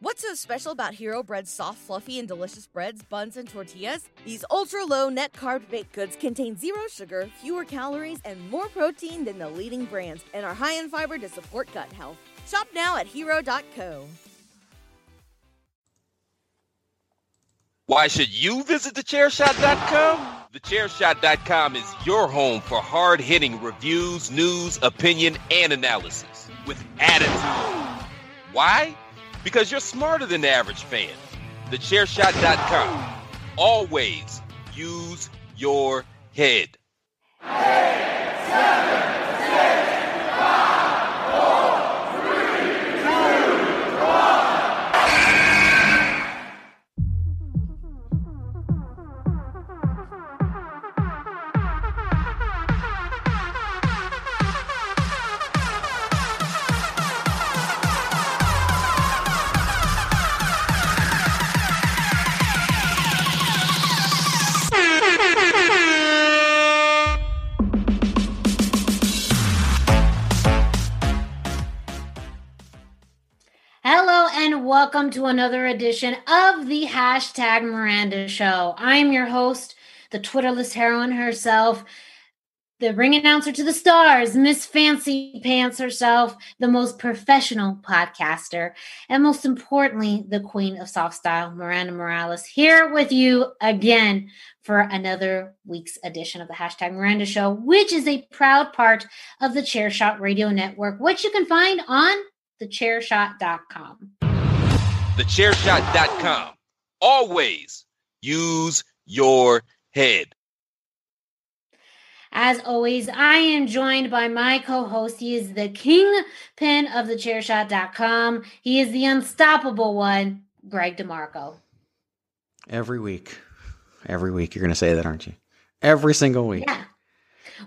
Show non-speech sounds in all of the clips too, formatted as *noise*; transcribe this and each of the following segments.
What's so special about Hero Bread's soft, fluffy, and delicious breads, buns, and tortillas? These ultra low net carb baked goods contain zero sugar, fewer calories, and more protein than the leading brands, and are high in fiber to support gut health. Shop now at hero.co. Why should you visit thechairshot.com? Thechairshot.com is your home for hard hitting reviews, news, opinion, and analysis with attitude. Why? Because you're smarter than the average fan. Thechairshot.com. Always use your head. Eight, seven, welcome to another edition of the hashtag Miranda Show. I'm your host, the Twitterless heroine herself, the ring announcer to the stars, Miss Fancy Pants herself, the most professional podcaster, and most importantly, the queen of soft style, Miranda Morales, here with you again for another week's edition of the hashtag Miranda Show, which is a proud part of the Chairshot Radio Network, which you can find on thechairshot.com. Thechairshot.com. Always use your head. As always, I am joined by my co-host. He is the kingpin of thechairshot.com. He is the unstoppable one, Greg DeMarco. Every week. Every week you're going to say that, aren't you? Every single week. Yeah.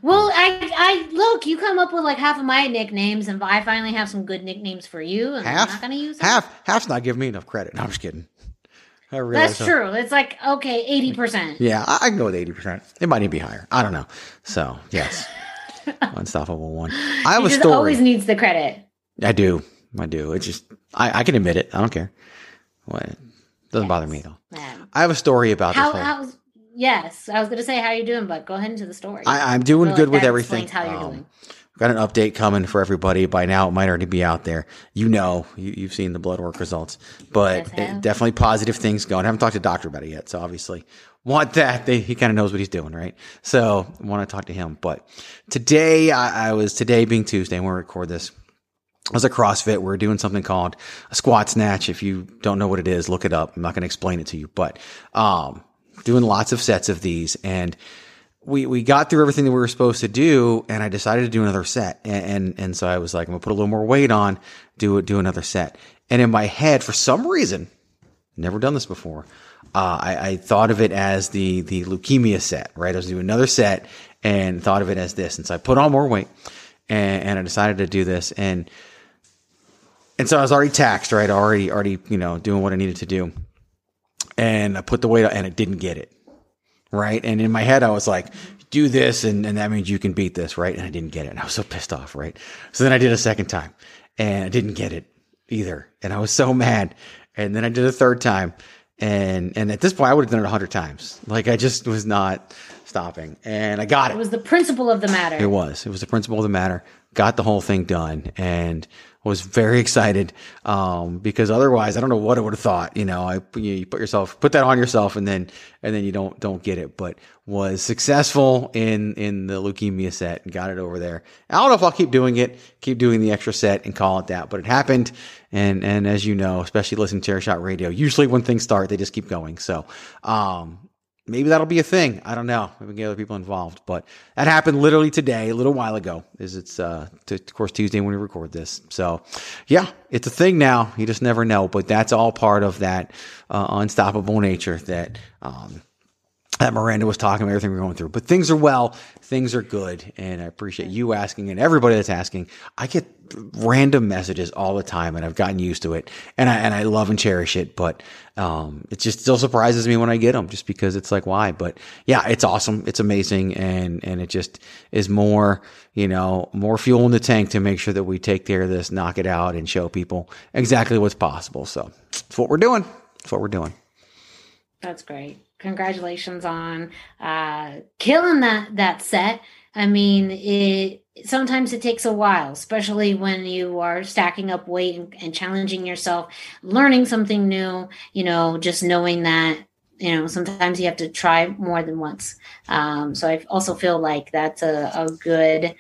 Well, I, I look. You come up with like half of my nicknames, and I finally have some good nicknames for you. And half. I'm not going to use them. half. Half's not giving me enough credit. No, I'm just kidding. That's true. It's like okay, eighty percent. Yeah, I, I can go with eighty percent. It might even be higher. I don't know. So yes, *laughs* unstoppable one. I have he a story. always needs the credit. I do. I do. It's just I, I can admit it. I don't care. What doesn't bother me at all. Man. I have a story about How? this whole. Yes, I was going to say how are you doing, but go ahead into the story. I, I'm doing good like with everything. how you're Um, doing. Got an update coming for everybody. By now, it might already be out there. You know, you, you've seen the blood work results, but Yes, it- definitely positive things going. I haven't talked to doctor about it yet, so obviously want that. They, he kind of knows what he's doing, right? So want to talk to him. But today, I, I was today being Tuesday, and we record this. I was at CrossFit. We're doing something called a squat snatch. If you don't know what it is, look it up. I'm not going to explain it to you, but um, doing lots of sets of these and we we got through everything that we were supposed to do, and I decided to do another set, and and, and so I was like, I'm gonna put a little more weight on, do do another set, and in my head, for some reason, never done this before, uh, I, I thought of it as the the leukemia set, right? I was doing another set, and thought of it as this, and so I put on more weight, and, and I decided to do this, and and so I was already taxed, right? Already already you know doing what I needed to do, and I put the weight on, and it didn't get it right? And in my head, I was like, do this, and, and that means you can beat this, right? And I didn't get it. And I was so pissed off, right? So then I did a second time, and I didn't get it either. And I was so mad. And then I did a third time. And and at this point, I would have done it a hundred times. Like I just was not stopping. And I got it. It was the principle of the matter. it was. It was the principle of the matter. Got the whole thing done and was very excited. Um, because otherwise, I don't know what I would have thought. You know, I you, put yourself put that on yourself and then and then you don't don't get it. But was successful in in the leukemia set and got it over there. I don't know if I'll keep doing it, keep doing the extra set and call it that. But it happened. And and as you know, especially listening to Chair Shot Radio, usually when things start, they just keep going. So um maybe that'll be a thing. I don't know. Maybe we can get other people involved, but that happened literally today, a little while ago. Is it's uh, of course Tuesday when we record this. So, yeah, it's a thing now. You just never know, but that's all part of that uh, unstoppable nature that um, that Miranda was talking about everything we're going through. But things are well, things are good, and I appreciate you asking and everybody that's asking. I get random messages all the time, and I've gotten used to it, and I and I love and cherish it. But um, it just still surprises me when I get them, just because it's like why. But yeah, it's awesome, it's amazing, and and it just is more you know more fuel in the tank to make sure that we take care of this, knock it out, and show people exactly what's possible. So it's what we're doing. It's what we're doing. That's great congratulations on uh, killing that that set. I mean, it sometimes it takes a while, especially when you are stacking up weight and, and challenging yourself, learning something new. You know, just knowing that you know sometimes you have to try more than once. Um, so I also feel like that's a, a good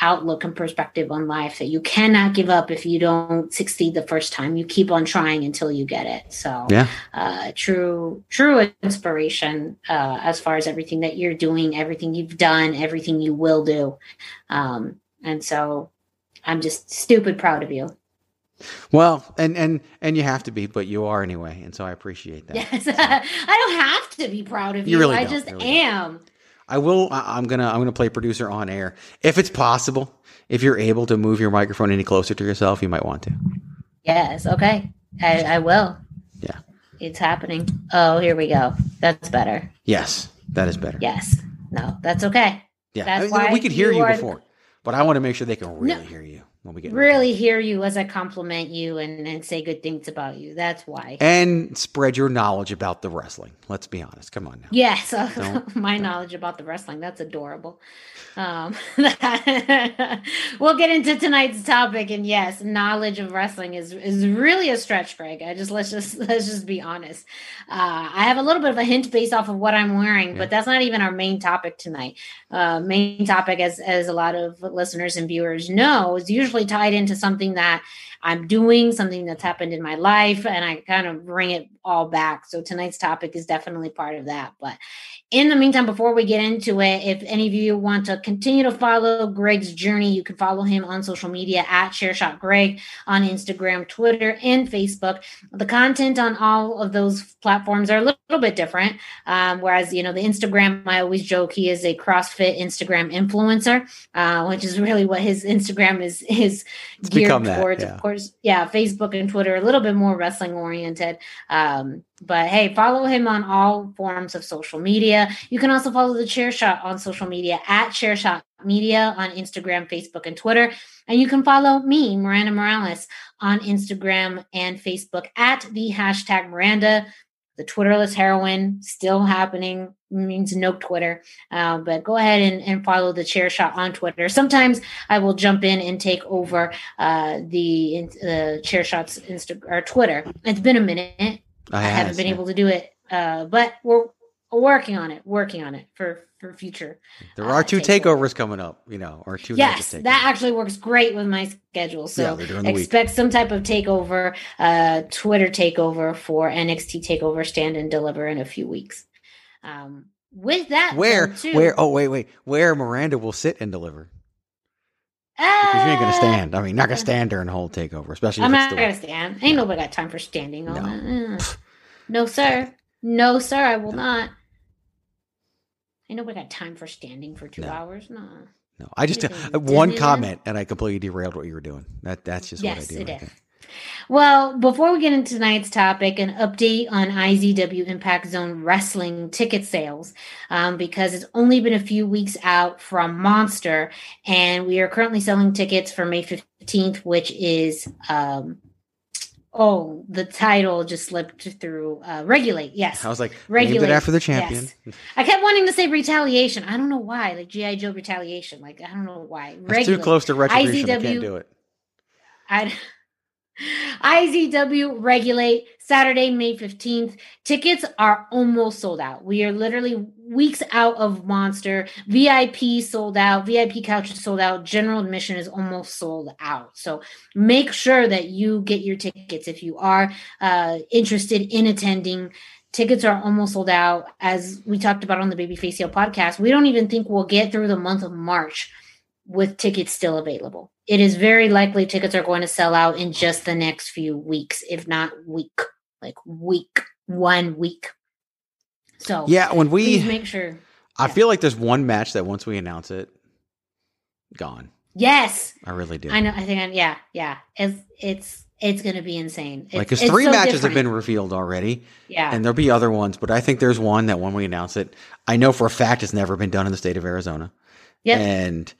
outlook and perspective on life that you cannot give up if you don't succeed the first time you keep on trying until you get it so yeah uh, true true inspiration uh, as far as everything that you're doing everything you've done everything you will do um, and so i'm just stupid proud of you well, and and and you have to be, but you are anyway, and so I appreciate that. Yes, *laughs* I don't have to be proud of you. you really I just really am. Don't. I will. I- I'm gonna. I'm gonna play producer on air if it's possible. If you're able to move your microphone any closer to yourself, you might want to. Yes. Okay. I, I will. Yeah. It's happening. Oh, here we go. That's better. Yes, that is better. Yes. No, that's okay. Yeah, That's I mean, we could hear you you are- before, but I want to make sure they can really No. hear you when we get Really hear you as I compliment you and, and say good things about you. That's why. and spread your knowledge about the wrestling. Let's be honest. Come on now. Yes, *laughs* Don't- my knowledge about the wrestling. That's adorable. Um, *laughs* *laughs* we'll get into tonight's topic, and yes, knowledge of wrestling is is really a stretch, Greg. I just let's just let's just be honest. Uh, I have a little bit of a hint based off of what I'm wearing, Yeah. but that's not even our main topic tonight. Uh, main topic, as as a lot of listeners and viewers know, is usually tied into something that I'm doing, something that's happened in my life, and I kind of bring it all back. So tonight's topic is definitely part of that. But in the meantime, before we get into it, if any of you want to continue to follow Greg's journey, you can follow him on social media at ChairShot Greg on Instagram, Twitter, and Facebook. The content on all of those platforms are a little bit different. Um, whereas, you know, the Instagram, I always joke he is a CrossFit Instagram influencer, uh, which is really what his Instagram is is It's geared that, towards. yeah. Course, yeah, Facebook and Twitter a little bit more wrestling oriented. Um, but hey, follow him on all forms of social media. You can also follow the Chair Shot on social media at Chair Shot Media on Instagram, Facebook, and Twitter. And you can follow me, Miranda Morales, on Instagram and Facebook at the hashtag Miranda. The Twitterless heroine still happening means no Twitter, uh, but go ahead and, and follow the chair shot on Twitter. Sometimes I will jump in and take over uh, the uh, chair shots Insta or Twitter. It's been a minute. I, I haven't been able to do it, uh, but we're working on it. Working on it for for future. There uh, are two takeover. takeovers coming up, you know, or two. yes, that actually works great with my schedule. So week. expect some type of takeover, uh, Twitter takeover for NXT takeover stand and deliver in a few weeks. Um, with that, Where, too, where? Oh, wait, wait. Where Miranda will sit and deliver because you ain't gonna uh, stand. I mean, not gonna *laughs* stand during the whole takeover, especially I'm not gonna stand. Ain't nobody got time for standing on No. that. Uh, *sighs* no, sir. No, sir. I will not. Ain't we got time for standing for two No. hours. No. No, I just What is it, uh, one comment and I completely derailed what you were doing. That that's just Yes, what I do. it right is. Well, before we get into tonight's topic, an update on IZW Impact Zone wrestling ticket sales, um, because it's only been a few weeks out from Monster, and we are currently selling tickets for May 15th, which is, um, oh, the title just slipped through. Uh, regulate, yes. I was like, named Regulate, it after the champion. I kept wanting to say retaliation. I don't know why, like GI Joe retaliation. Like I don't know why. That's too close to retribution. I IZW can't do it. I, *laughs* IZW regulate Saturday, May 15th. Tickets are almost sold out. We are literally weeks out of Monster. VIP sold out. VIP couches sold out. General admission is almost sold out. So make sure that you get your tickets if you are uh, interested in attending. Tickets are almost sold out. As we talked about on the Babyface Sale podcast, we don't even think we'll get through the month of March with tickets still available. It is very likely tickets are going to sell out in just the next few weeks, if not week, like week, one week. So Yeah, when we, make sure. I yeah. feel like there's one match that once we announce it, gone. Yes, I really do. I know. I think. I'm, yeah, yeah. It's it's it's gonna be insane. It's, Like, because three so matches have been revealed already, Yeah. and there'll be other ones, but I think there's one that when we announce it, I know for a fact it's never been done in the state of Arizona. Yep. And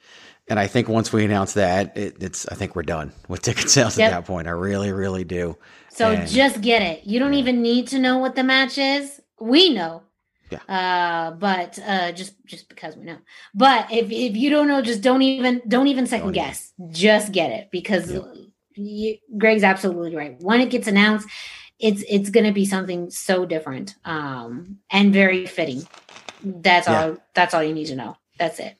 and I think once we announce that, it, it's I think we're done with ticket sales Yep. at that point. I really, really do. So And- just get it. You don't even need to know what the match is. We know. Yeah. Uh, but uh, just just because we know. But if if you don't know, just don't even don't even second Don't even. guess. Just get it because Yep. you, Greg's absolutely right. When it gets announced, it's it's going to be something so different um, and very fitting. That's Yeah. all. That's all you need to know. That's it.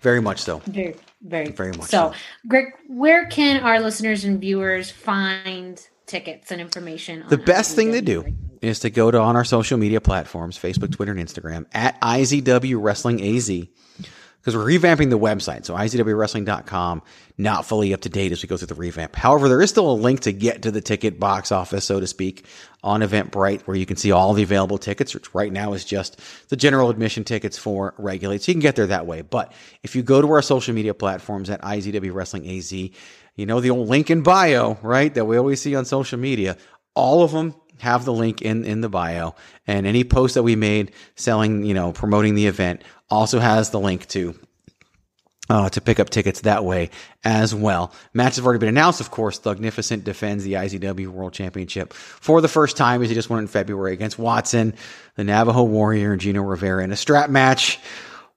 Very much so. Very very Very much so. so. Greg, where can our listeners and viewers find tickets and information? The best thing to do is to go to on our social media platforms, Facebook, Twitter, and Instagram at IZW Wrestling AZ. Because we're revamping the website. So IZWWrestling.com, not fully up to date as we go through the revamp. However, there is still a link to get to the ticket box office, so to speak, on Eventbrite, where you can see all the available tickets, which right now is just the general admission tickets for regulate. So you can get there that way. But if you go to our social media platforms at IZW Wrestling AZ, you know the old link in bio, right? That we always see on social media. All of them have the link in in the bio, and any post that we made selling, you know, promoting the event also has the link to uh, to pick up tickets that way as well. Matches have already been announced, of course. Thugnificent defends the IZW World Championship for the first time as he just won in February against Watson, the Navajo Warrior, and Gino Rivera in a strap match.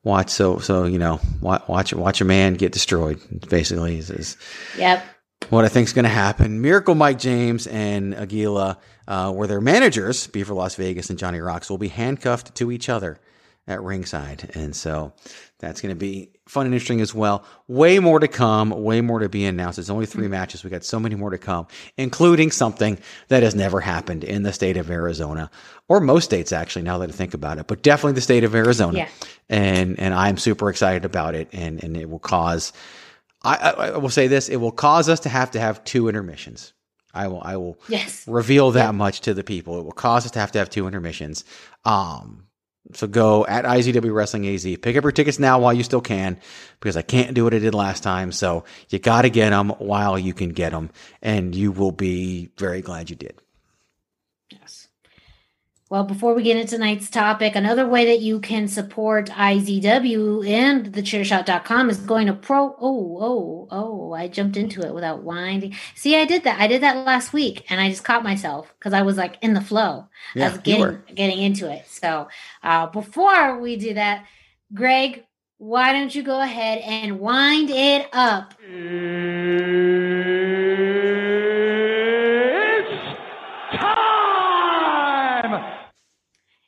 Watch so so you know watch watch, watch a man get destroyed. Basically, is, is Yep. what I think is going to happen. Miracle Mike James and Aguila, uh, where their managers, Beaver Las Vegas and Johnny Rocks, will be handcuffed to each other at ringside. And so that's going to be fun and interesting as well. Way more to come, way more to be announced. It's only three matches. We got so many more to come, including something that has never happened in the state of Arizona or most states, actually, now that I think about it, but definitely the state of Arizona. Yeah. And, and I'm super excited about it. And, and it will cause, I, I will say this: it will cause us to have to have two intermissions. I will, I will Yes. reveal that much to the people. It will cause us to have to have two intermissions. Um, so go at IZW Wrestling AZ. Pick up your tickets now while you still can, because I can't do what I did last time. So you got to get them while you can get them, and you will be very glad you did. Yes. Well, before we get into tonight's topic, another way that you can support IZW and thechairshot.com is going to pro. Oh, oh, oh, I jumped into it without winding. See, I did that. I did that last week and I just caught myself because I was like in the flow. I Yeah, was getting, getting into it. So uh, before we do that, Greg, why don't you go ahead and wind it up?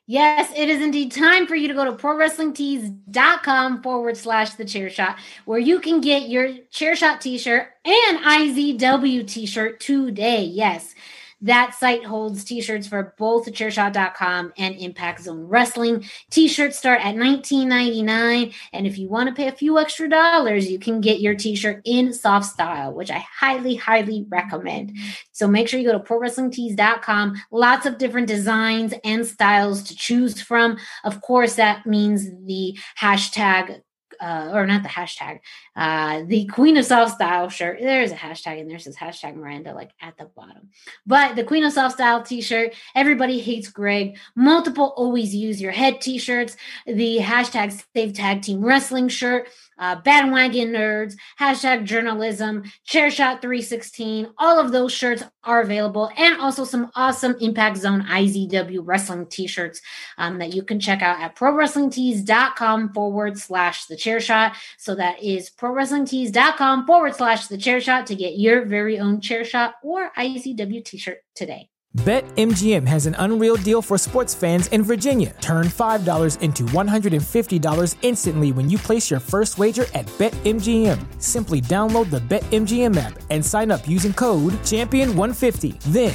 Yes, it is indeed time for you to go to prowrestlingtees.com forward slash the chair shot, where you can get your chair shot t shirt and IZW t shirt today. Yes, that site holds t shirts for both thechairshot.com and Impact Zone Wrestling. T shirts start at $19.99. And if you want to pay a few extra dollars, you can get your t shirt in soft style, which I highly, highly recommend. So make sure you go to prowrestlingtees.com. Lots of different designs and styles to choose from. Of course, that means the hashtag, uh, or not the hashtag, uh, the Queen of Soft Style shirt. There's a hashtag in there, says hashtag Miranda, like at the bottom. But the Queen of Soft Style t shirt, everybody hates Greg. Multiple always use your head t shirts, the hashtag Save Tag Team Wrestling shirt uh, bandwagon nerds, hashtag journalism, chairshot 316. All of those shirts are available, and also some awesome Impact Zone IZW wrestling t shirts um, that you can check out at prowrestlingtees.com forward slash the chair shot. So that is prowrestlingtees.com forward slash the chair shot to get your very own chair shot or IZW t shirt today. BetMGM has an unreal deal for sports fans in Virginia. Turn $5 into $150 instantly when you place your first wager at BetMGM. Simply download the BetMGM app and sign up using code Champion150. Then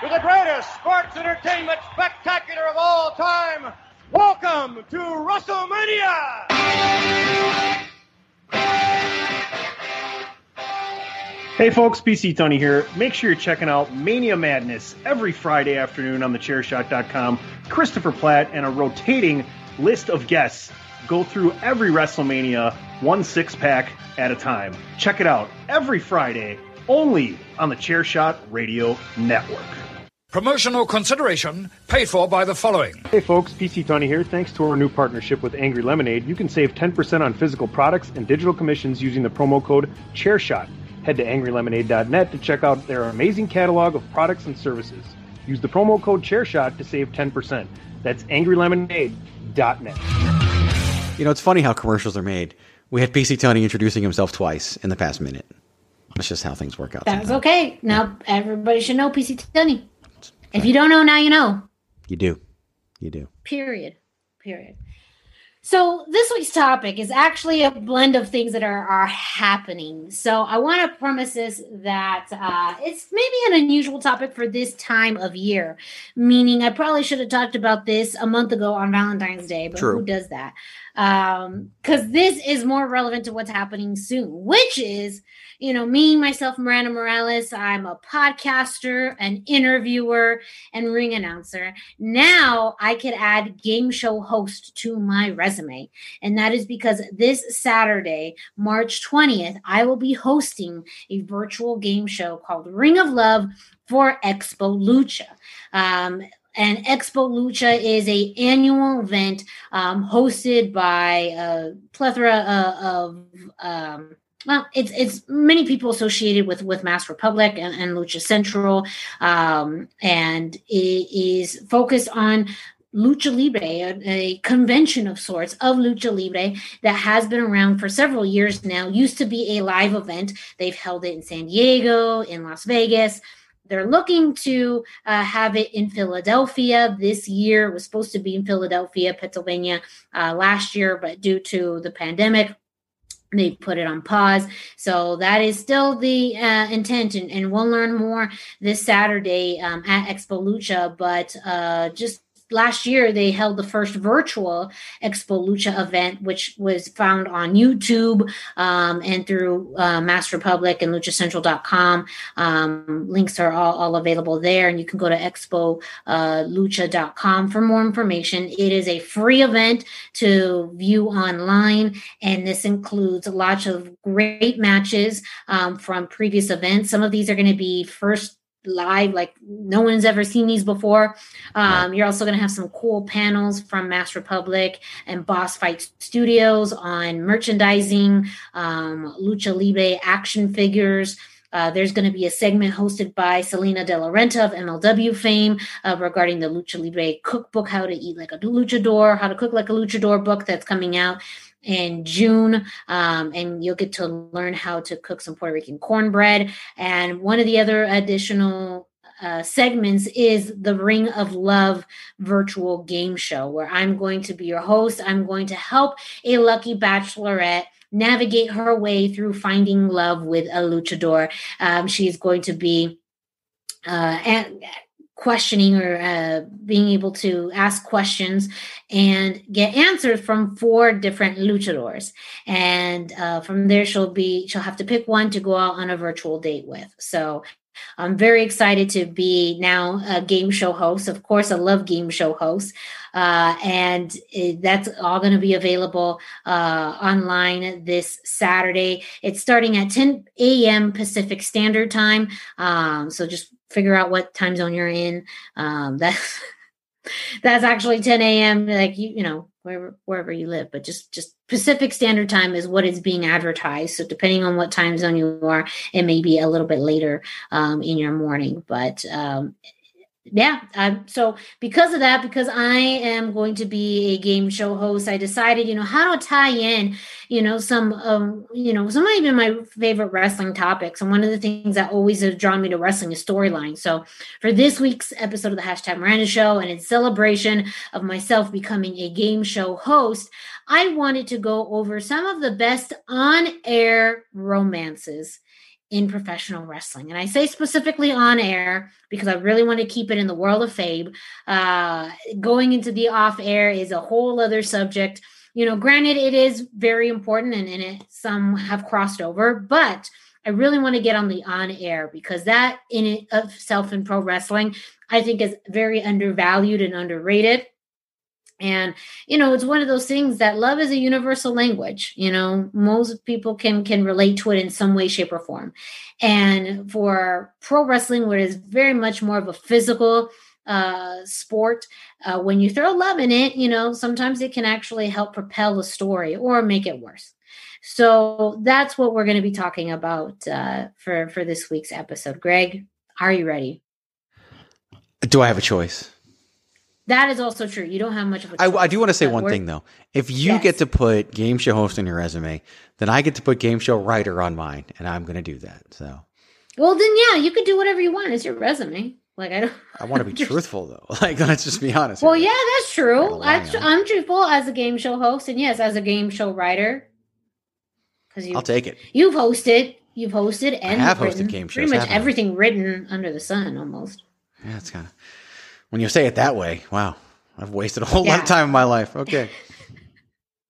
to the greatest sports entertainment spectacular of all time. Welcome to WrestleMania! Hey folks, PC Tony here. Make sure you're checking out Mania Madness every Friday afternoon on thechairshot.com. Christopher Platt and a rotating list of guests go through every WrestleMania one six pack at a time. Check it out every Friday only on the Chairshot Radio Network. Promotional consideration paid for by the following. Hey folks, PC Tony here. Thanks to our new partnership with Angry Lemonade, you can save 10% on physical products and digital commissions using the promo code ChairShot. Head to angrylemonade.net to check out their amazing catalog of products and services. Use the promo code ChairShot to save 10%. That's angrylemonade.net. You know, it's funny how commercials are made. We had PC Tony introducing himself twice in the past minute. That's just how things work out. That's sometimes. okay. Now everybody should know PC Tony. If you don't know now, you know. You do. You do. Period. Period. So this week's topic is actually a blend of things that are, are happening. So I want to premise this that uh, it's maybe an unusual topic for this time of year, meaning I probably should have talked about this a month ago on Valentine's Day, but True. who does that? Because um, this is more relevant to what's happening soon, which is you know, me, myself, Miranda Morales, I'm a podcaster, an interviewer, and ring announcer. Now I could add game show host to my resume. And that is because this Saturday, March 20th, I will be hosting a virtual game show called Ring of Love for Expo Lucha. Um, and Expo Lucha is a annual event um, hosted by a plethora uh, of um, well, it's it's many people associated with with Masked Republic and, and Lucha Central, um, and it is focused on Lucha Libre, a, a, convention of sorts of Lucha Libre that has been around for several years now. Used to be a live event. They've held it in San Diego, in Las Vegas. They're looking to uh, have it in Philadelphia this year. It was supposed to be in Philadelphia, Pennsylvania uh, last year, but due to the pandemic, they put it on pause so that is still the uh, intention and we'll learn more this saturday um, at expo lucha but uh, just last year they held the first virtual Expo Lucha event, which was found on YouTube um, and through uh, Masked Republic and luchacentral.com. Um, links are all, all, available there, and you can go to expolucha.com uh, for more information. It is a free event to view online, and this includes lots of great matches um, from previous events. Some of these are going to be first live like no one's ever seen these before. Um, you're also going to have some cool panels from Masked Republic and boss fight studios on merchandising um, lucha libre action figures. Uh, there's going to be a segment hosted by Salina De La Renta of MLW fame uh, regarding the Lucha Libre cookbook, How to Eat Like a Luchador, How to Cook Like a Luchador book that's coming out in June, um, and you'll get to learn how to cook some Puerto Rican cornbread. And one of the other additional uh, segments is the Ring of Love virtual game show, where I'm going to be your host. I'm going to help a lucky bachelorette navigate her way through finding love with a luchador. Um, she's going to be uh, and questioning or uh, being able to ask questions and get answers from four different luchadors and uh, from there she'll be she'll have to pick one to go out on a virtual date with so I'm very excited to be now a game show host. Of course, I love game show hosts. Uh, and it, that's all going to be available uh, online this Saturday. It's starting at 10 a.m. Pacific Standard Time. Um, so just figure out what time zone you're in. Um, that's *laughs* that's actually 10 a.m. Like you, you know, wherever wherever you live, but just just Pacific Standard Time is what is being advertised. So depending on what time zone you are, it may be a little bit later um, in your morning. But um, yeah um, so because of that because i am going to be a game show host i decided you know how to tie in you know some um you know some of even my favorite wrestling topics. And one of the things that always has drawn me to wrestling is storyline. So for this week's episode of the hashtag miranda show and in celebration of myself becoming a game show host i wanted to go over some of the best on-air romances in professional wrestling. And I say specifically on air because I really want to keep it in the world of Fabe. Uh, going into the off air is a whole other subject. You know, granted, it is very important and, and it, some have crossed over, but I really want to get on the on air because that in itself in pro wrestling, I think is very undervalued and underrated and you know it's one of those things that love is a universal language you know most people can can relate to it in some way shape or form. And for pro wrestling where it's very much more of a physical uh, sport uh, when you throw love in it you know sometimes it can actually help propel the story or make it worse. So that's what we're going to be talking about uh, for for this week's episode. Greg are you ready? Do i have a choice that is also true. You don't have much of a. I, I, do want to say one thing though. If you yes. get to put game show host on your resume, then I get to put game show writer on mine, and I'm going to do that. So. Well, then yeah, you could do whatever you want. It's your resume. Like I don't. I want to be *laughs* truthful though. *laughs* Like let's just be honest. Well, yeah, that's true. I'm truthful as a game show host, and yes, as a game show writer. Because you, I'll take it. You've hosted. You've hosted and I have written, hosted game shows. Pretty much everything written under the sun, almost. Yeah, it's kind of when you say it that way, wow, I've wasted a whole yeah. lot of time in my life. Okay. *laughs*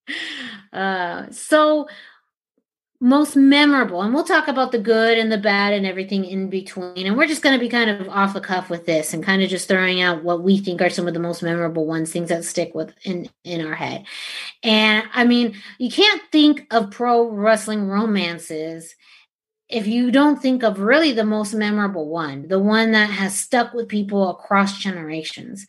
*laughs* uh, so most memorable, and we'll talk about the good and the bad and everything in between. And we're just going to be kind of off the cuff with this and kind of just throwing out what we think are some of the most memorable ones, things that stick with in in our head. And I mean, you can't think of pro wrestling romances if you don't think of really the most memorable one, the one that has stuck with people across generations.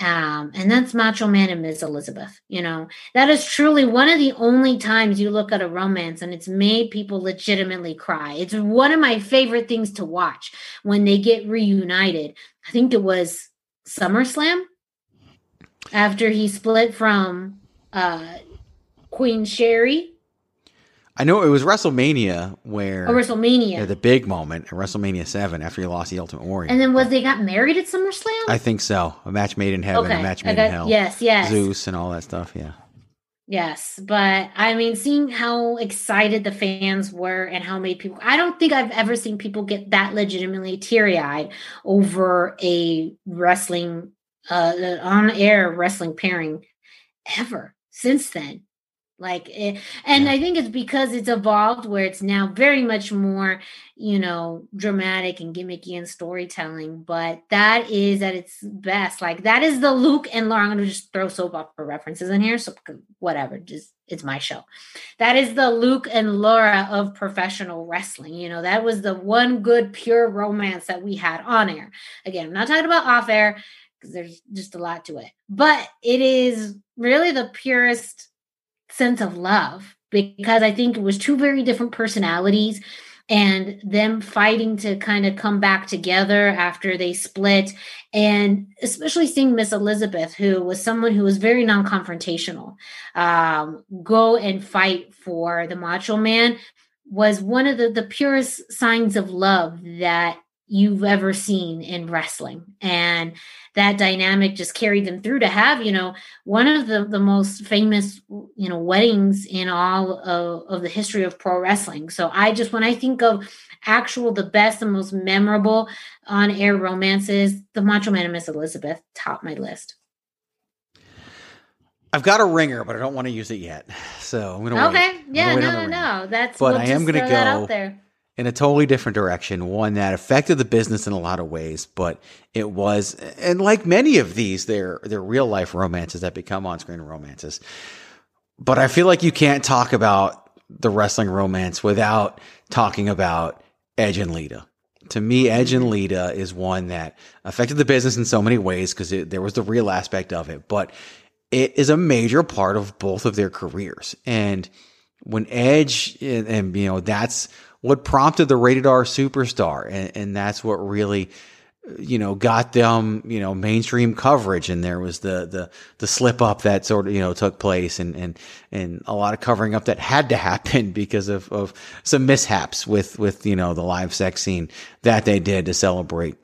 Um, and that's Macho Man and Ms. Elizabeth. You know, that is truly one of the only times you look at a romance and it's made people legitimately cry. It's one of my favorite things to watch when they get reunited. I think it was SummerSlam after he split from uh, Queen Sherri I know it was WrestleMania where oh, WrestleMania, yeah, the big moment at WrestleMania Seven after he lost the Ultimate Warrior. And then was they got married at SummerSlam? I think so. A match made in heaven, okay. a match made got, in hell. Yes, yes. Zeus and all that stuff. Yeah. Yes, but I mean, seeing how excited the fans were and how many people, I don't think I've ever seen people get that legitimately teary eyed over a wrestling, uh, on air wrestling pairing ever since then. Like, it, eh, and yeah. I think it's because it's evolved where it's now very much more, you know, dramatic and gimmicky and storytelling. But that is at its best. Like, that is the Luke and Laura. I'm going to just throw soap opera references in here. So, whatever, just it's my show. That is the Luke and Laura of professional wrestling. You know, that was the one good, pure romance that we had on air. Again, I'm not talking about off air because there's just a lot to it, but it is really the purest sense of love because I think it was two very different personalities and them fighting to kind of come back together after they split. And especially seeing miss elizabeth who was someone who was very non-confrontational um, go and fight for the macho man was one of the, the purest signs of love that you've ever seen in wrestling. And that dynamic just carried them through to have, you know, one of the, the most famous, you know, weddings in all of, of the history of pro wrestling. So I just, when I think of actual, the best and most memorable on air romances, the Macho Man and Miss Elizabeth top my list. I've got a ringer, but I don't want to use it yet. So I'm gonna okay. Wait. Yeah, no, no, no. That's but we'll I am going to go out there in a totally different direction, one that affected the business in a lot of ways, but it was, and like many of these, they're, they're real life romances that become on screen romances. But I feel like you can't talk about the wrestling romance without talking about Edge and Lita. To me, Edge and Lita is one that affected the business in so many ways because there was the real aspect of it, but it is a major part of both of their careers. And when Edge and, and you know, that's what prompted the rated R superstar. And, and that's what really, you know, got them, you know, mainstream coverage. And there was the, the, the slip up that sort of, you know, took place and, and, and a lot of covering up that had to happen *laughs* because of, of some mishaps with, with, you know, the live sex scene that they did to celebrate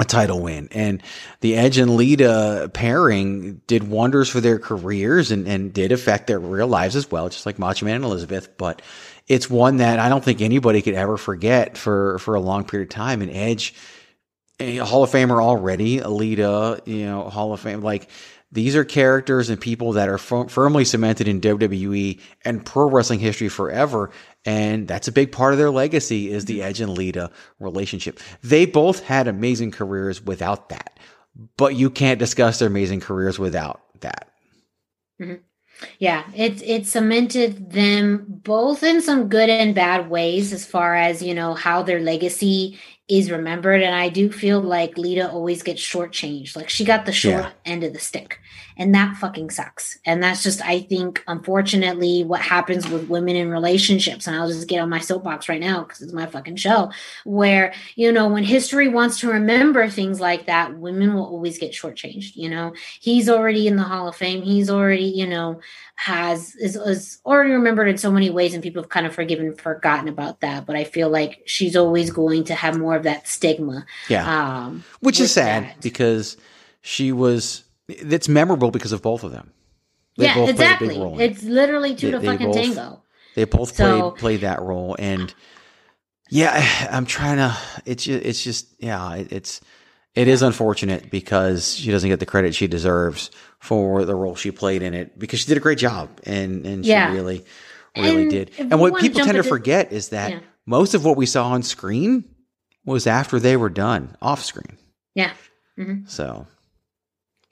a title win. And the Edge and Lita pairing did wonders for their careers and, and did affect their real lives as well, just like Macho Man and Elizabeth. But it's one that I don't think anybody could ever forget for, for a long period of time. And Edge, a Hall of Famer already, Lita, you know, Hall of Fame, like these are characters and people that are f- firmly cemented in WWE and pro wrestling history forever. And that's a big part of their legacy is the Edge and Lita relationship. They both had amazing careers without that, but you can't discuss their amazing careers without that. Mm-hmm. Yeah, it's it cemented them both in some good and bad ways as far as, you know, how their legacy is remembered. And I do feel like Lita always gets shortchanged. Like she got the short yeah. end of the stick. And that fucking sucks. And that's just, I think, unfortunately, what happens with women in relationships. And I'll just get on my soapbox right now because it's my fucking show. Where, you know, when history wants to remember things like that, women will always get shortchanged. You know, he's already in the Hall of Fame. He's already, you know, has is, is already remembered in so many ways and people have kind of forgiven forgotten about that but i feel like she's always going to have more of that stigma yeah um, which is sad that. because she was it's memorable because of both of them they yeah exactly it's literally two they, to fucking both, tango they both so, played played that role and yeah *sighs* i'm trying to it's just, it's just yeah it's it is unfortunate because she doesn't get the credit she deserves for the role she played in it because she did a great job and and she yeah. really really and did. And what people tend to forget is that yeah. most of what we saw on screen was after they were done off screen. Yeah. Mm-hmm. So.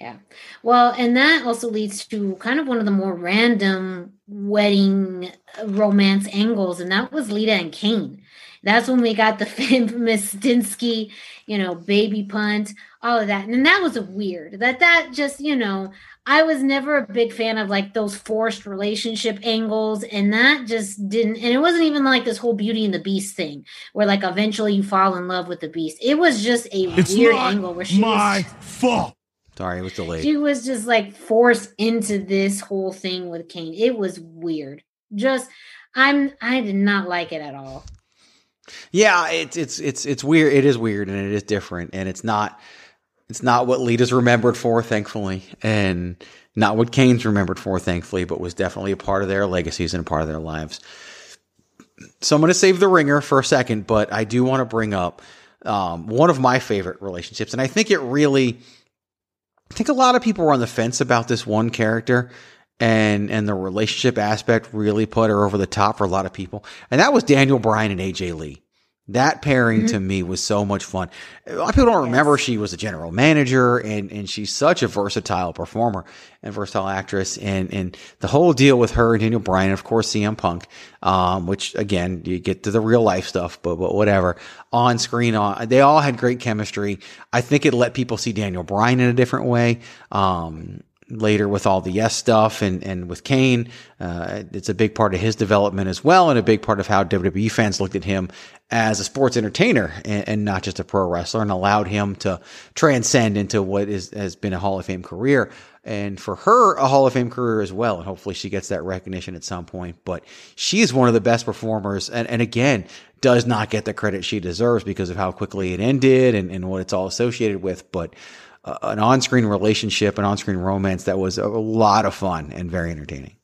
Yeah. Well, and that also leads to kind of one of the more random wedding romance angles, and that was Lita and Kane. That's when we got the *laughs* infamous Snitsky, you know, baby punt, all of that. And that was weird. That that just, you know, I was never a big fan of like those forced relationship angles, and that just didn't. And it wasn't even like this whole Beauty and the Beast thing, where like eventually you fall in love with the Beast. It was just a it's weird angle where she my was, fault. Sorry, it was delayed. She was just like forced into this whole thing with Kane. It was weird. Just I'm I did not like it at all. Yeah, it's it's it's it's weird. It is weird and it is different, and it's not it's not what Lita's remembered for, thankfully, and not what Kane's remembered for, thankfully, but was definitely a part of their legacies and a part of their lives. So I'm going to save the ringer for a second, but I do want to bring up um, one of my favorite relationships, and I think it really. I think a lot of people were on the fence about this one character, and and the relationship aspect really put her over the top for a lot of people. And that was Daniel Bryan and AJ Lee. That pairing mm-hmm. to me was so much fun. A lot of people don't remember she was a general manager and, and she's such a versatile performer and versatile actress. And, and the whole deal with her and Daniel Bryan, of course, CM Punk, um, which again, you get to the real life stuff, but, but whatever on screen, on, they all had great chemistry. I think it let people see Daniel Bryan in a different way. Um, later with all the yes stuff and, and with Kane. Uh, it's a big part of his development as well, and a big part of how WWE fans looked at him as a sports entertainer and, and not just a pro wrestler, and allowed him to transcend into what is has been a Hall of Fame career. and for her, a Hall of Fame career as well. And hopefully she gets that recognition at some point. But she is one of the best performers. And, and again, does not get the credit she deserves because of how quickly it ended and, and what it's all associated with. But an on screen relationship, an on screen romance that was a lot of fun and very entertaining.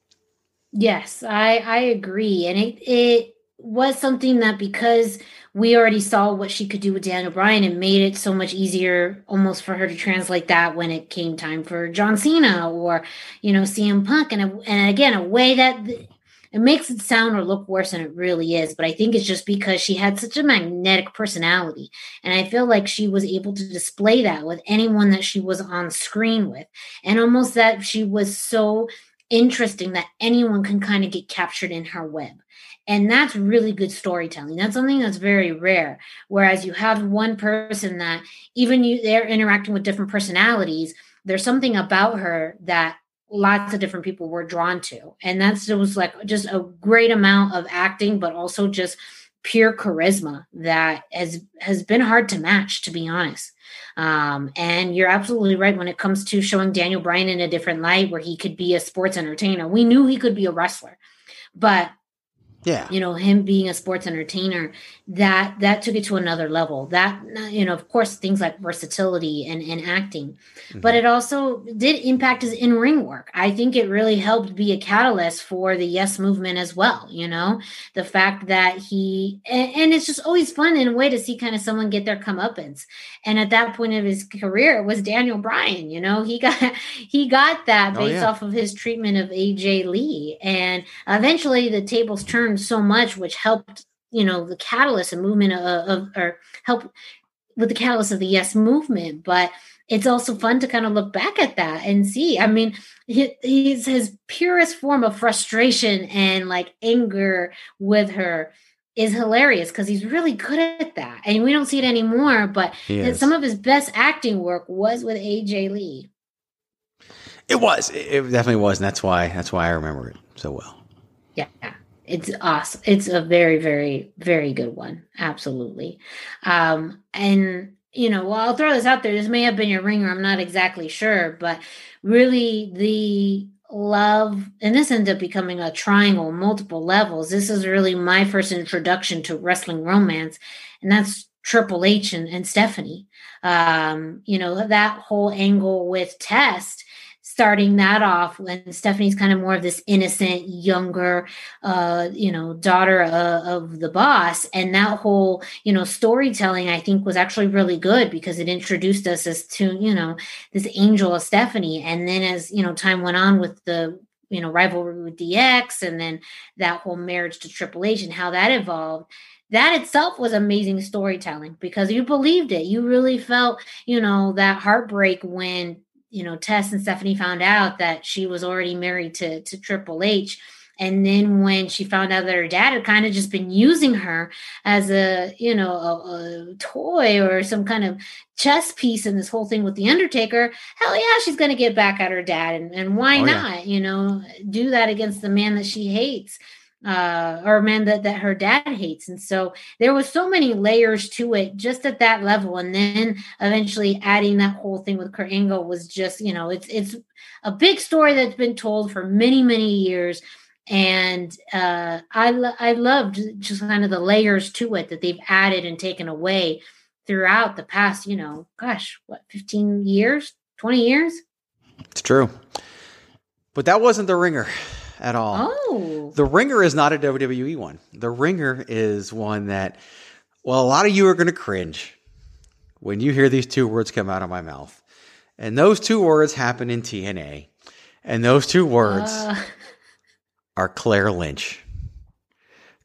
Yes, I, I agree. And it, it was something that because we already saw what she could do with Daniel Bryan and made it so much easier almost for her to translate that when it came time for John Cena or, you know, CM Punk. And, and again, a way that it makes it sound or look worse than it really is. But I think it's just because she had such a magnetic personality. And I feel like she was able to display that with anyone that she was on screen with. And almost that she was so interesting that anyone can kind of get captured in her web. And that's really good storytelling. That's something that's very rare. Whereas you have one person that even you they're interacting with different personalities, there's something about her that lots of different people were drawn to. And that's it was like just a great amount of acting, but also just pure charisma that has has been hard to match, to be honest. Um, and you're absolutely right when it comes to showing Daniel Bryan in a different light where he could be a sports entertainer. We knew he could be a wrestler, but yeah. You know him being a sports entertainer that that took it to another level. That you know of course things like versatility and and acting mm-hmm. but it also did impact his in-ring work. I think it really helped be a catalyst for the yes movement as well you know? The fact that he and, and it's just always fun in a way to see kind of someone get their comeuppance. And at that point of his career it was daniel bryan you know? He got *laughs* he got that oh, based oh, yeah. off of his treatment of aj lee. And eventually the tables turned learned so much, which helped, you know, the catalyst and movement of, of or help with the catalyst of the yes movement. But it's also fun to kind of look back at that and see. I mean, he's his purest form of frustration and like anger with her is hilarious because he's really good at that. And we don't see it anymore, but some of his best acting work was with AJ Lee. It was. It definitely was, and that's why that's why I remember it so well. Yeah it's awesome. It's a very, very, very good one. Absolutely. Um, and you know, well, I'll throw this out there. This may have been your ringer. I'm not exactly sure, but really the love, and this ended up becoming a triangle, multiple levels. This is really my first introduction to wrestling romance, and that's Triple H and, and Stephanie. Um, you know, that whole angle with Test starting that off when Stephanie's kind of more of this innocent, younger, uh, you know, daughter uh, of the boss. And that whole, you know, storytelling, I think was actually really good because it introduced us as to, you know, this angel of Stephanie. And then as, you know, time went on with the, you know, rivalry with DX and then that whole marriage to Triple H and how that evolved that itself was amazing storytelling because you believed it. You really felt, you know, that heartbreak when you know Test and Stephanie found out that she was already married to to Triple H. And then when she found out that her dad had kind of just been using her as a, you know, a, a, toy or some kind of chess piece in this whole thing with the Undertaker, hell yeah, she's going to get back at her dad. And, and why oh, not, yeah. you know, do that against the man that she hates uh, or a man that, that her dad hates. And so there was so many layers to it just at that level. And then eventually adding that whole thing with Kurt Angle was just, you know, it's it's a big story that's been told for many, many years. And uh, I, lo- I loved just kind of the layers to it that they've added and taken away throughout the past, you know, gosh, what, 15 years, 20 years? It's true. But that wasn't the ringer at all. Oh. The Ringer is not a WWE one. The Ringer is one that, well, a lot of you are going to cringe when you hear these two words come out of my mouth. And those two words happen in TNA. And those two words uh. *laughs* are Claire Lynch.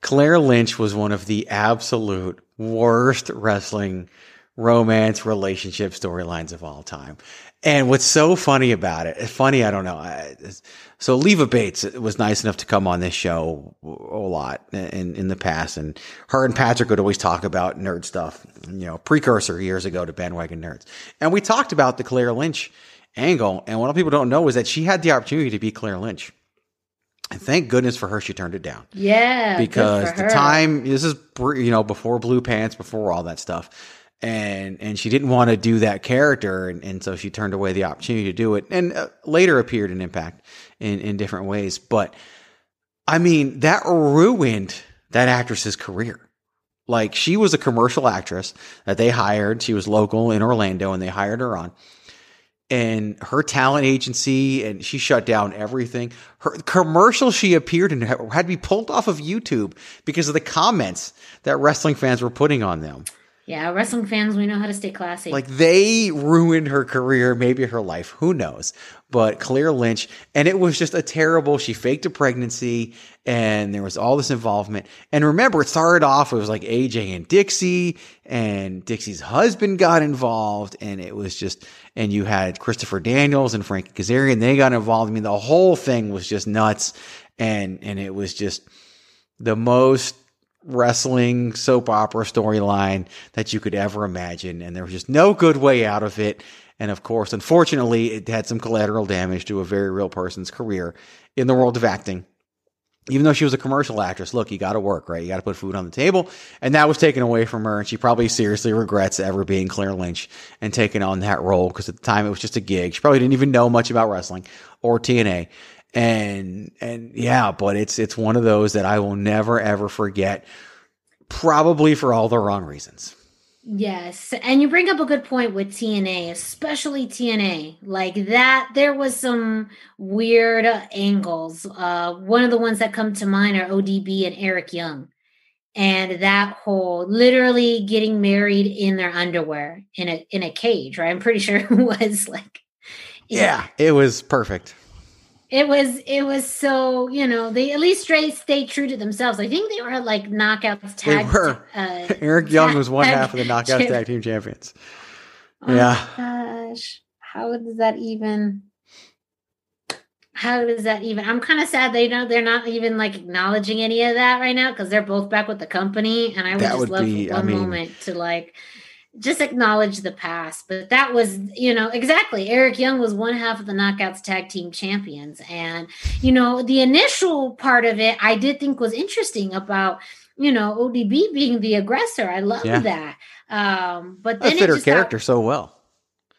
Claire Lynch was one of the absolute worst wrestling romance relationship storylines of all time. And what's so funny about it, funny, I don't know. So Leva Bates was nice enough to come on this show a lot in, in the past. And her and Patrick would always talk about nerd stuff, you know, precursor years ago to bandwagon nerds. And we talked about the Claire Lynch angle. And what people don't know is that she had the opportunity to be Claire Lynch. And thank goodness for her, she turned it down. Yeah. Because the time, this is, you know, before blue pants, before all that stuff and and she didn't want to do that character, and, and so she turned away the opportunity to do it, and uh, later appeared in Impact in in different ways. But I mean, that ruined that actress's career. Like she was a commercial actress that they hired. She was local in Orlando, and they hired her on. And her talent agency, and she shut down everything. Her commercial she appeared in had to be pulled off of YouTube because of the comments that wrestling fans were putting on them. Yeah, wrestling fans, we know how to stay classy. Like they ruined her career, maybe her life, who knows? But Claire Lynch, and it was just a terrible. She faked a pregnancy, and there was all this involvement. And remember, it started off it was like AJ and Dixie, and Dixie's husband got involved, and it was just. And you had Christopher Daniels and Frankie Kazarian, they got involved. I mean, the whole thing was just nuts, and and it was just the most wrestling soap opera storyline that you could ever imagine. And there was just no good way out of it. And of course, unfortunately, it had some collateral damage to a very real person's career in the world of acting. Even though she was a commercial actress, look, you got to work, right? You got to put food on the table. And that was taken away from her. And she probably seriously regrets ever being Claire Lynch and taking on that role because at the time it was just a gig. She probably didn't even know much about wrestling or TNA and and yeah, but it's it's one of those that I will never ever forget. Probably for all the wrong reasons. Yes, and you bring up a good point with TNA, especially TNA. Like that, there was some weird angles. Uh, one of the ones that come to mind are ODB and Eric Young, and that whole literally getting married in their underwear in a in a cage. Right, I'm pretty sure *laughs* it was like. Yeah, it was perfect it was it was so you know they at least stayed stayed true to themselves. I think they were like knockouts tag. They were. Uh, *laughs* Eric Young was one half of the knockouts tag team champions. Oh yeah. gosh, how does that even? How does that even? I'm kind of sad they know they're not even like acknowledging any of that right now because they're both back with the company, and I would that just would love be, one I mean, moment to like just acknowledge the past. But that was, you know, exactly. Eric Young was one half of the Knockouts Tag Team Champions. And, you know, the initial part of it, I did think was interesting about, you know, ODB being the aggressor. I love yeah. that. Um, but then it fit her character got, so well.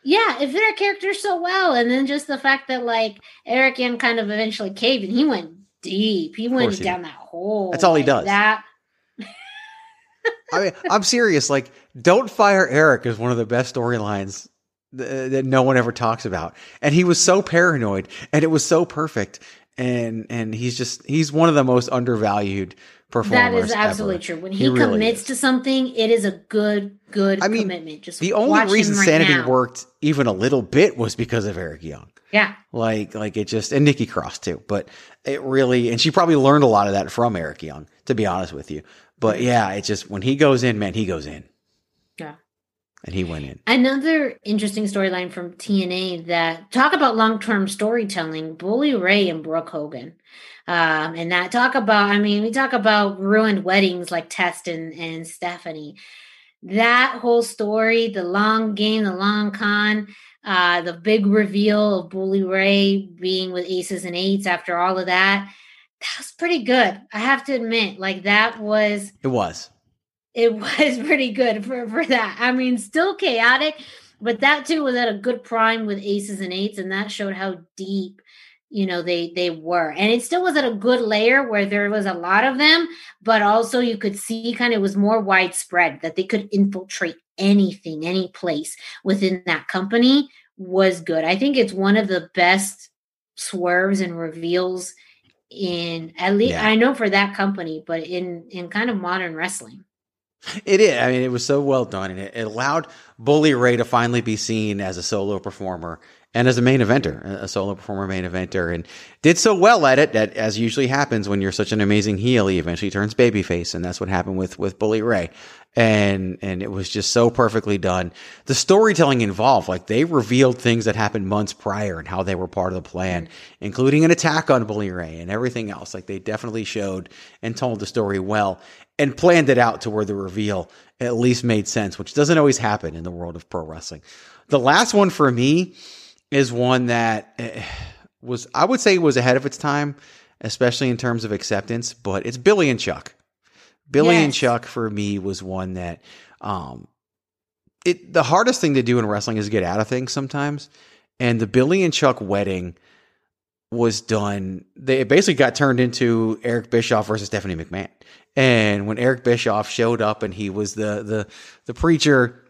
Yeah, it fit her character so well. And then just the fact that, like, Eric Young kind of eventually caved and he went deep. He went down he that hole. That's all like he does. That *laughs* I mean, I'm serious. Like, don't fire Eric is one of the best storylines th- uh, that no one ever talks about. And he was so paranoid, and it was so perfect. And and he's just he's one of the most undervalued performers. That is absolutely ever. true. When he, he really commits is. to something, it is a good good I mean, commitment. Just the only reason right Sanity now. worked even a little bit was because of Eric Young. Yeah. Like like it just and Nikki Cross too. But it really and she probably learned a lot of that from Eric Young, to be honest with you. But yeah, it's just when he goes in, man, he goes in. Yeah. And he went in. Another interesting storyline from TNA that talk about long term storytelling Bully Ray and Brooke Hogan. Um, and that talk about, I mean, we talk about ruined weddings like Test and, and Stephanie. That whole story, the long game, the long con, uh, the big reveal of Bully Ray being with aces and eights after all of that that was pretty good. I have to admit, like that was it was it *laughs* was pretty good for for that. I mean, still chaotic, but that too was at a good prime with aces and eights, and that showed how deep you know they they were and it still was at a good layer where there was a lot of them but also you could see kind of it was more widespread that they could infiltrate anything any place within that company was good i think it's one of the best swerves and reveals in at least yeah. I know for that company, but in in kind of modern wrestling. It is. I mean, it was so well done, and it, it allowed Bully Ray to finally be seen as a solo performer and as a main eventer, a solo performer main eventer, and did so well at it that, as usually happens when you're such an amazing heel, he eventually turns babyface, and that's what happened with with Bully Ray and and it was just so perfectly done. The storytelling involved, like they revealed things that happened months prior and how they were part of the plan, including an attack on Bully Ray and everything else. Like they definitely showed and told the story well and planned it out to where the reveal at least made sense, which doesn't always happen in the world of pro wrestling. The last one for me is one that eh, was I would say was ahead of its time, especially in terms of acceptance, but it's Billy and Chuck. Billy yes. and Chuck for me was one that um, it the hardest thing to do in wrestling is get out of things sometimes. And the Billy and Chuck wedding was done. They it basically got turned into Eric Bischoff versus Stephanie McMahon. And when Eric Bischoff showed up and he was the the the preacher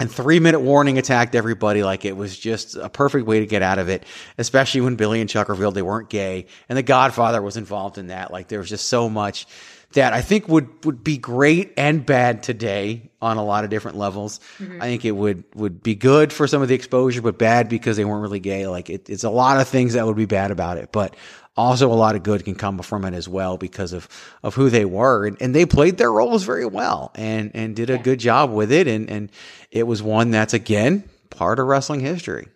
and three minute warning attacked everybody like it was just a perfect way to get out of it especially when billy and chuck revealed they weren't gay and the godfather was involved in that like there was just so much that i think would would be great and bad today on a lot of different levels. Mm-hmm. i think it would would be good for some of the exposure but bad because they weren't really gay. Like it, it's a lot of things that would be bad about it but also a lot of good can come from it as well because of of who they were. And, and they played their roles very well and and did a good job with it. And and it was one that's again part of wrestling history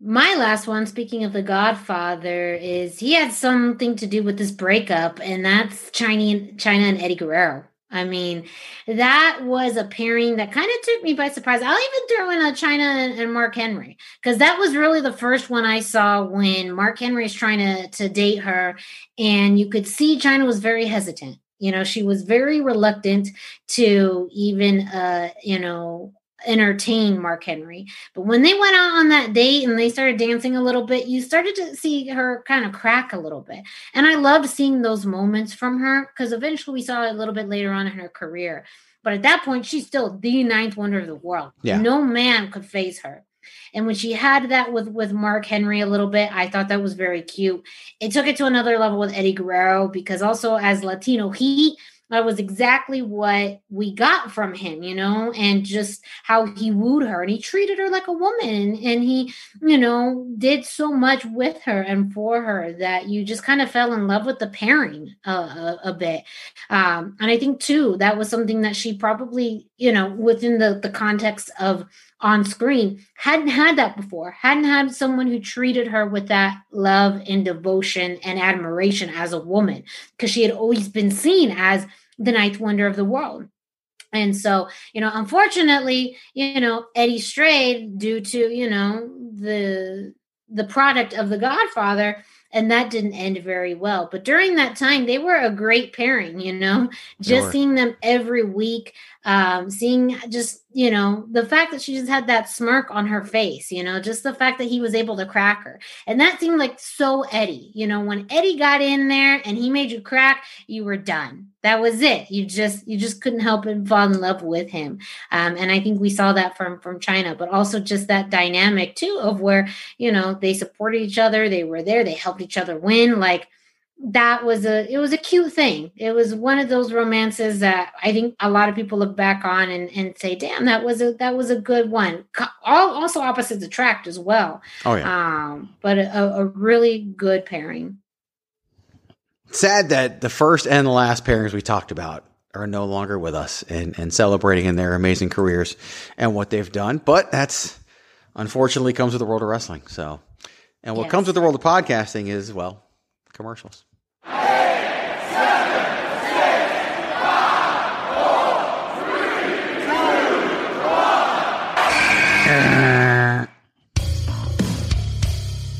My last one, speaking of the Godfather, is he had something to do with this breakup, and that's Chyna, Chyna and Eddie Guerrero. I mean, that was a pairing that kind of took me by surprise. I'll even throw in a Chyna and, Mark Henry because that was really the first one I saw when Mark Henry is trying to to date her, and you could see Chyna was very hesitant. You know, she was very reluctant to even, uh, you know, entertain Mark Henry. But when they went out on that date and they started dancing a little bit, you started to see her kind of crack a little bit. And I loved seeing those moments from her because eventually we saw it a little bit later on in her career. But at that point, she's still the ninth wonder of the world. Yeah. No man could face her. And when she had that with with Mark Henry a little bit, I thought that was very cute. It took it to another level with Eddie Guerrero because also as Latino Heat, that was exactly what we got from him, you know, and just how he wooed her and he treated her like a woman and he, you know, did so much with her and for her that you just kind of fell in love with the pairing uh, a, a bit. Um, and I think too that was something that she probably, you know, within the the context of on screen. Hadn't had that before. Hadn't had someone who treated her with that love and devotion and admiration as a woman because she had always been seen as the ninth wonder of the world. And so you know unfortunately you know eddie strayed due to you know the the product of the godfather and that didn't end very well. But during that time they were a great pairing you know? Just seeing them every week um seeing just you know the fact that she just had that smirk on her face you know? Just the fact that he was able to crack her. And that seemed like so eddie you know? When eddie got in there and he made you crack you were done that was it. You just you just couldn't help but fall in love with him. Um, and i think we saw that from from chyna but also just that dynamic too of where you know they supported each other they were there they helped each other win. Like that was a it was a cute thing. It was one of those romances that i think a lot of people look back on and, and say damn that was a that was a good one. All also opposites attract as well. Oh yeah. Um but a, a really good pairing sad that the first and the last pairings we talked about are no longer with us and, and celebrating in their amazing careers and what they've done. But that's unfortunately comes with the world of wrestling. So, and what Yes. comes with the world of podcasting is, well, commercials.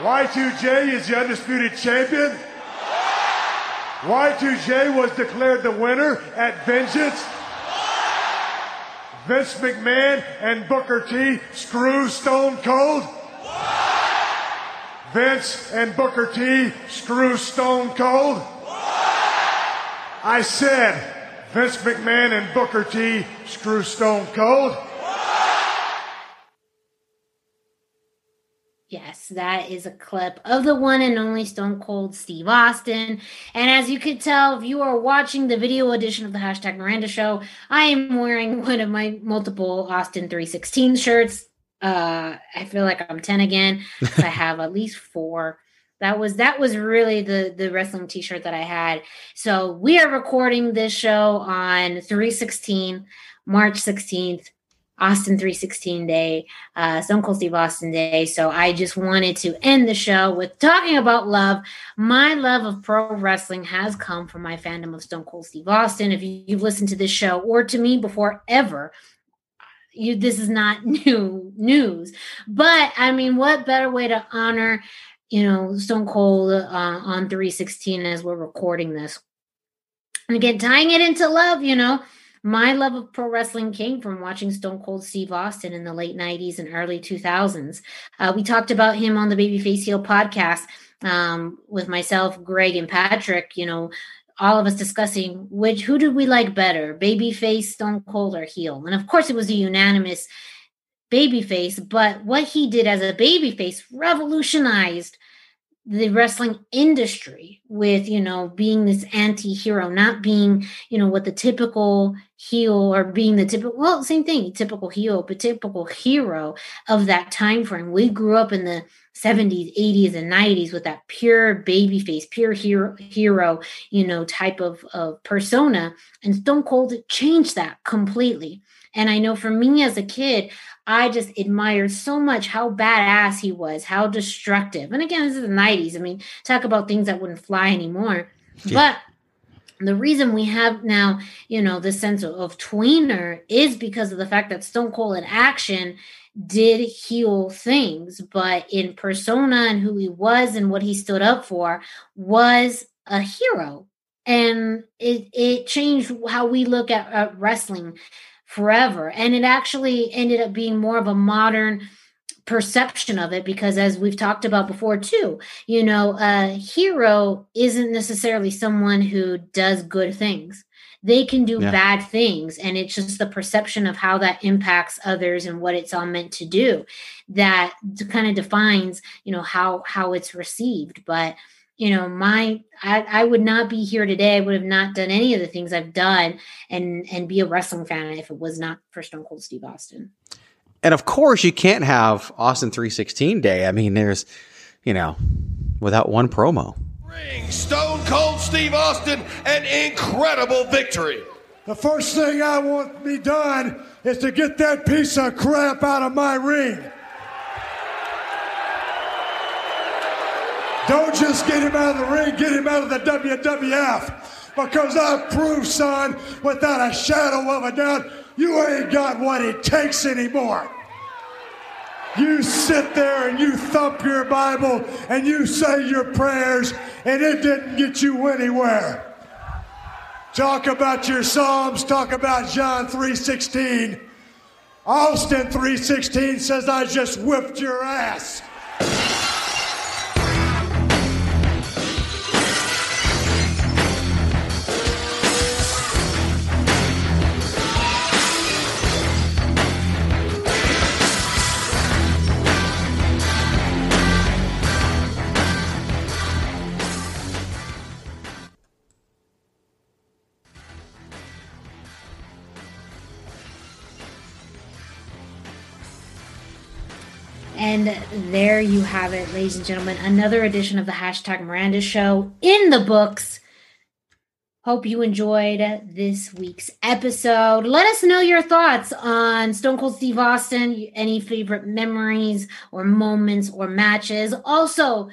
Y2J is the undisputed champion? Y2J was declared the winner at Vengeance? Vince McMahon and Booker T screw Stone Cold? Vince and Booker T screw Stone Cold? I said Vince McMahon and Booker T screw Stone Cold. Yes, that is a clip of the one and only Stone Cold Steve Austin. And as you could tell, if you are watching the video edition of the hashtag Miranda Show, I am wearing *laughs* one of my multiple Austin 316 shirts. Uh, I feel like I'm 10 again. I *laughs* have at least four. That was that was really the the wrestling t-shirt that I had. So we are recording this show on 316, March 16th. Austin 316 Day, uh, Stone Cold Steve Austin Day. So I just wanted to end the show with talking about love. My love of pro wrestling has come from my fandom of Stone Cold Steve Austin. If you, you've listened to this show or to me before ever, you this is not *laughs* new news. But I mean, what better way to honor, you know, Stone Cold uh, on 316 as we're recording this? And again, tying it into love, you know, my love of pro wrestling came from watching Stone Cold Steve Austin in the late 90s and early 2000s. Uh, we talked about him on the Babyface Heel podcast um, with myself, Greg, and Patrick, you know, all of us discussing which who did we like better, babyface, Stone Cold, or heel. And of course, it was a unanimous babyface, but what he did as a babyface revolutionized the wrestling industry with you know being this anti-hero not being you know what the typical heel or being the typical well same thing typical heel but typical hero of that time frame. We grew up in the 70s 80s and 90s with that pure baby face pure hero hero you know type of, of persona and stone cold changed that completely and i know for me as a kid I just admired so much how badass he was, how destructive. And again, this is the 90s. I mean, talk about things that wouldn't fly anymore. Yeah. But the reason we have now, you know, the sense of, of tweener is because of the fact that Stone Cold in action did heel things, but in persona and who he was and what he stood up for was a hero. And it, it changed how we look at, at wrestling forever. And it actually ended up being more of a modern perception of it because as we've talked about before too you know a hero isn't necessarily someone who does good things they can do yeah. bad things and it's just the perception of how that impacts others and what it's all meant to do that kind of defines you know how how it's received but you know my I, I would not be here today i would have not done any of the things i've done and and be a wrestling fan if it was not for stone cold steve austin. And of course you can't have austin 316 day. I mean there's you know without one promo. Ring stone cold steve austin an incredible victory. The first thing i want to be done is to get that piece of crap out of my ring Don't just get him out of the ring, get him out of the WWF. Because I've proved, son, without a shadow of a doubt, you ain't got what it takes anymore. You sit there and you thump your Bible and you say your prayers, and it didn't get you anywhere. Talk about your Psalms, talk about John 3:16. Austin 3:16 says I just whipped your ass. And there you have it, ladies and gentlemen. Another edition of the hashtag Miranda Show in the books. Hope you enjoyed this week's episode. Let us know your thoughts on Stone Cold Steve Austin, any favorite memories or moments or matches. Also,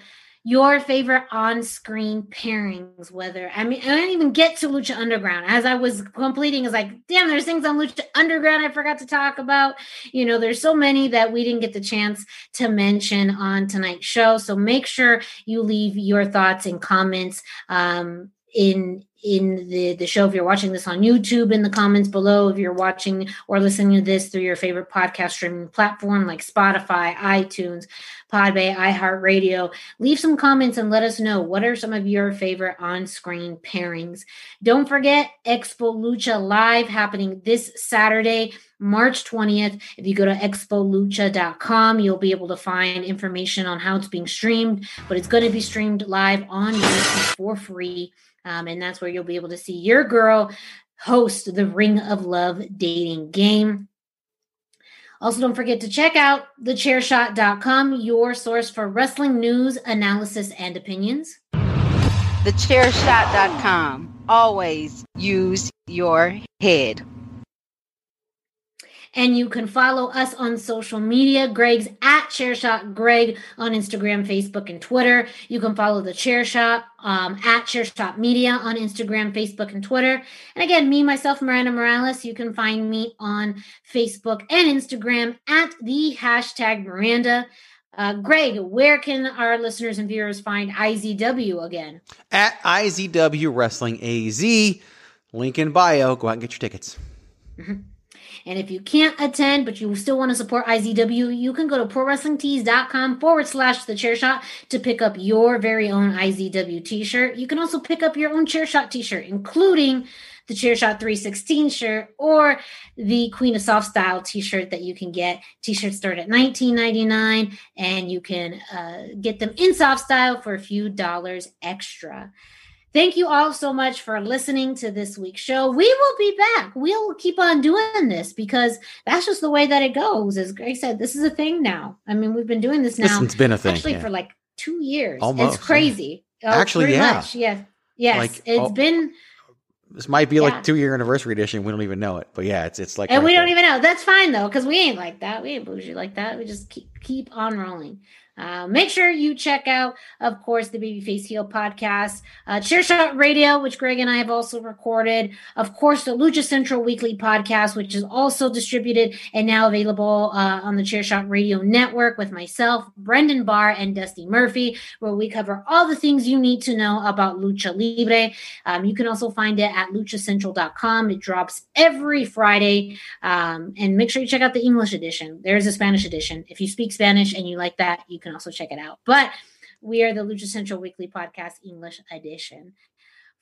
your favorite on-screen pairings whether i mean i didn't even get to lucha underground. As i was completing is like damn there's things on lucha underground i forgot to talk about. You know there's so many that we didn't get the chance to mention on tonight's show. So make sure you leave your thoughts and comments um, in in the the show if you're watching this on YouTube in the comments below if you're watching or listening to this through your favorite podcast streaming platform like Spotify, iTunes, Podbay, iHeartRadio leave some comments and let us know what are some of your favorite on-screen pairings don't forget Expo Lucha live happening this Saturday March 20th. If you go to expolucha.com, you'll be able to find information on how it's being streamed, but it's going to be streamed live on YouTube for free. Um, and that's where you'll be able to see your girl host the Ring of Love dating game. Also, don't forget to check out thechairshot.com, your source for wrestling news, analysis, and opinions. Thechairshot.com. Always use your head. And you can follow us on social media. Greg's at Chairshot Greg on Instagram, Facebook, and Twitter. You can follow the Chairshot um, at Chairshot Media on Instagram, Facebook, and Twitter. And again, me, myself, Miranda Morales, you can find me on Facebook and Instagram at the hashtag Miranda. Uh, Greg, where can our listeners and viewers find IZW again? At IZW Wrestling AZ. Link in bio. Go out and get your tickets. Mm-hmm. And if you can't attend, but you still want to support IZW, you can go to prowrestlingtees.com forward slash the chair shot to pick up your very own IZW t shirt. You can also pick up your own chair shot t shirt, including the Chairshot 316 shirt or the Queen of Soft Style t-shirt that you can get. T-shirts start at $19.99 and you can uh, get them in soft style for a few dollars extra. Thank you all so much for listening to this week's show. We will be back. We'll keep on doing this because that's just the way that it goes. As Greg said, this is a thing now. I mean, we've been doing this now. It's been a thing actually yeah. for like two years. Almost, it's crazy. Yeah. Oh, actually, yeah. Much. Yeah. Yes. Like, it's oh, been this might be Yeah. like two year anniversary edition. We don't even know it, but yeah, it's it's like and right we don't there. even know. That's fine though, because we ain't like that. We ain't bougie like that. We just keep keep on rolling. Uh, make sure you check out, of course, the Babyface Heel podcast, uh, Chairshot Radio, which Greg and I have also recorded. Of course, the Lucha Central Weekly podcast, which is also distributed and now available uh, on the Chairshot Radio Network with myself, Brendan Barr, and Dusty Murphy, where we cover all the things you need to know about Lucha Libre. Um, you can also find it at luchacentral.com. It drops every Friday. Um, and make sure you check out the English edition. There's a Spanish edition. If you speak Spanish and you like that, you can also check it out. But we are the Lucha Central Weekly Podcast English edition.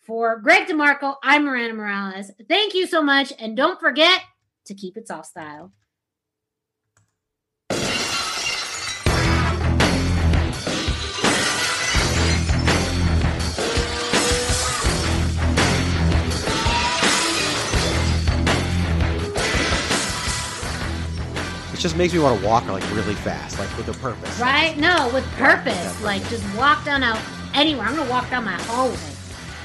For Greg DeMarco, I'm Miranda Morales. Thank you so much. And don't forget to keep it soft style. Just makes me want to walk like really fast, like with a purpose. Right? No, with purpose. Like just walk down out anywhere. I'm gonna walk down my hallway.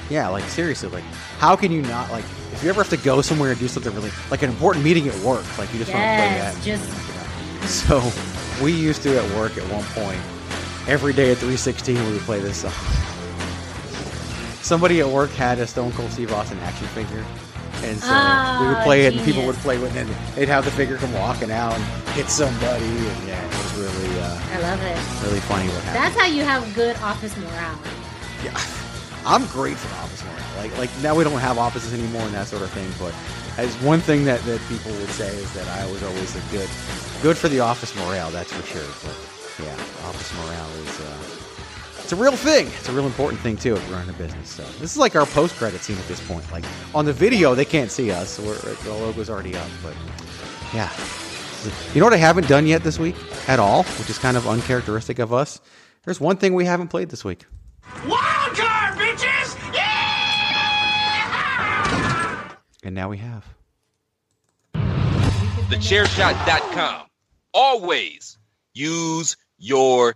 Yeah, like seriously, like how can you not like if you ever have to go somewhere and do something really like an important meeting at work, like you just want to play Yes, that. just *laughs* So we used to at work at one point, every day at 316 we would play this song. Somebody at work had a Stone Cold Steve Austin action figure. And so we would Ah, play it and people would play with it and they'd have the figure come walking out and hit somebody and yeah, it was really uh, I love it. really funny what happened. That's how you have good office morale. Yeah, *laughs* I'm great for office morale. Like like now we don't have offices anymore and that sort of thing. But as one thing that, that people would say is that I was always a good good for the office morale. That's for sure. But yeah, office morale is uh, it's a real thing. It's a real important thing too if we're running a business. So this is like our post credit scene at this point. Like on the video they can't see us, so we're, the logo's already up. But yeah. You know what I haven't done yet this week at all, which is kind of uncharacteristic of us. There's one thing we haven't played this week. Wild card, bitches! Yeah! And now we have. TheChairShot.com. Always use your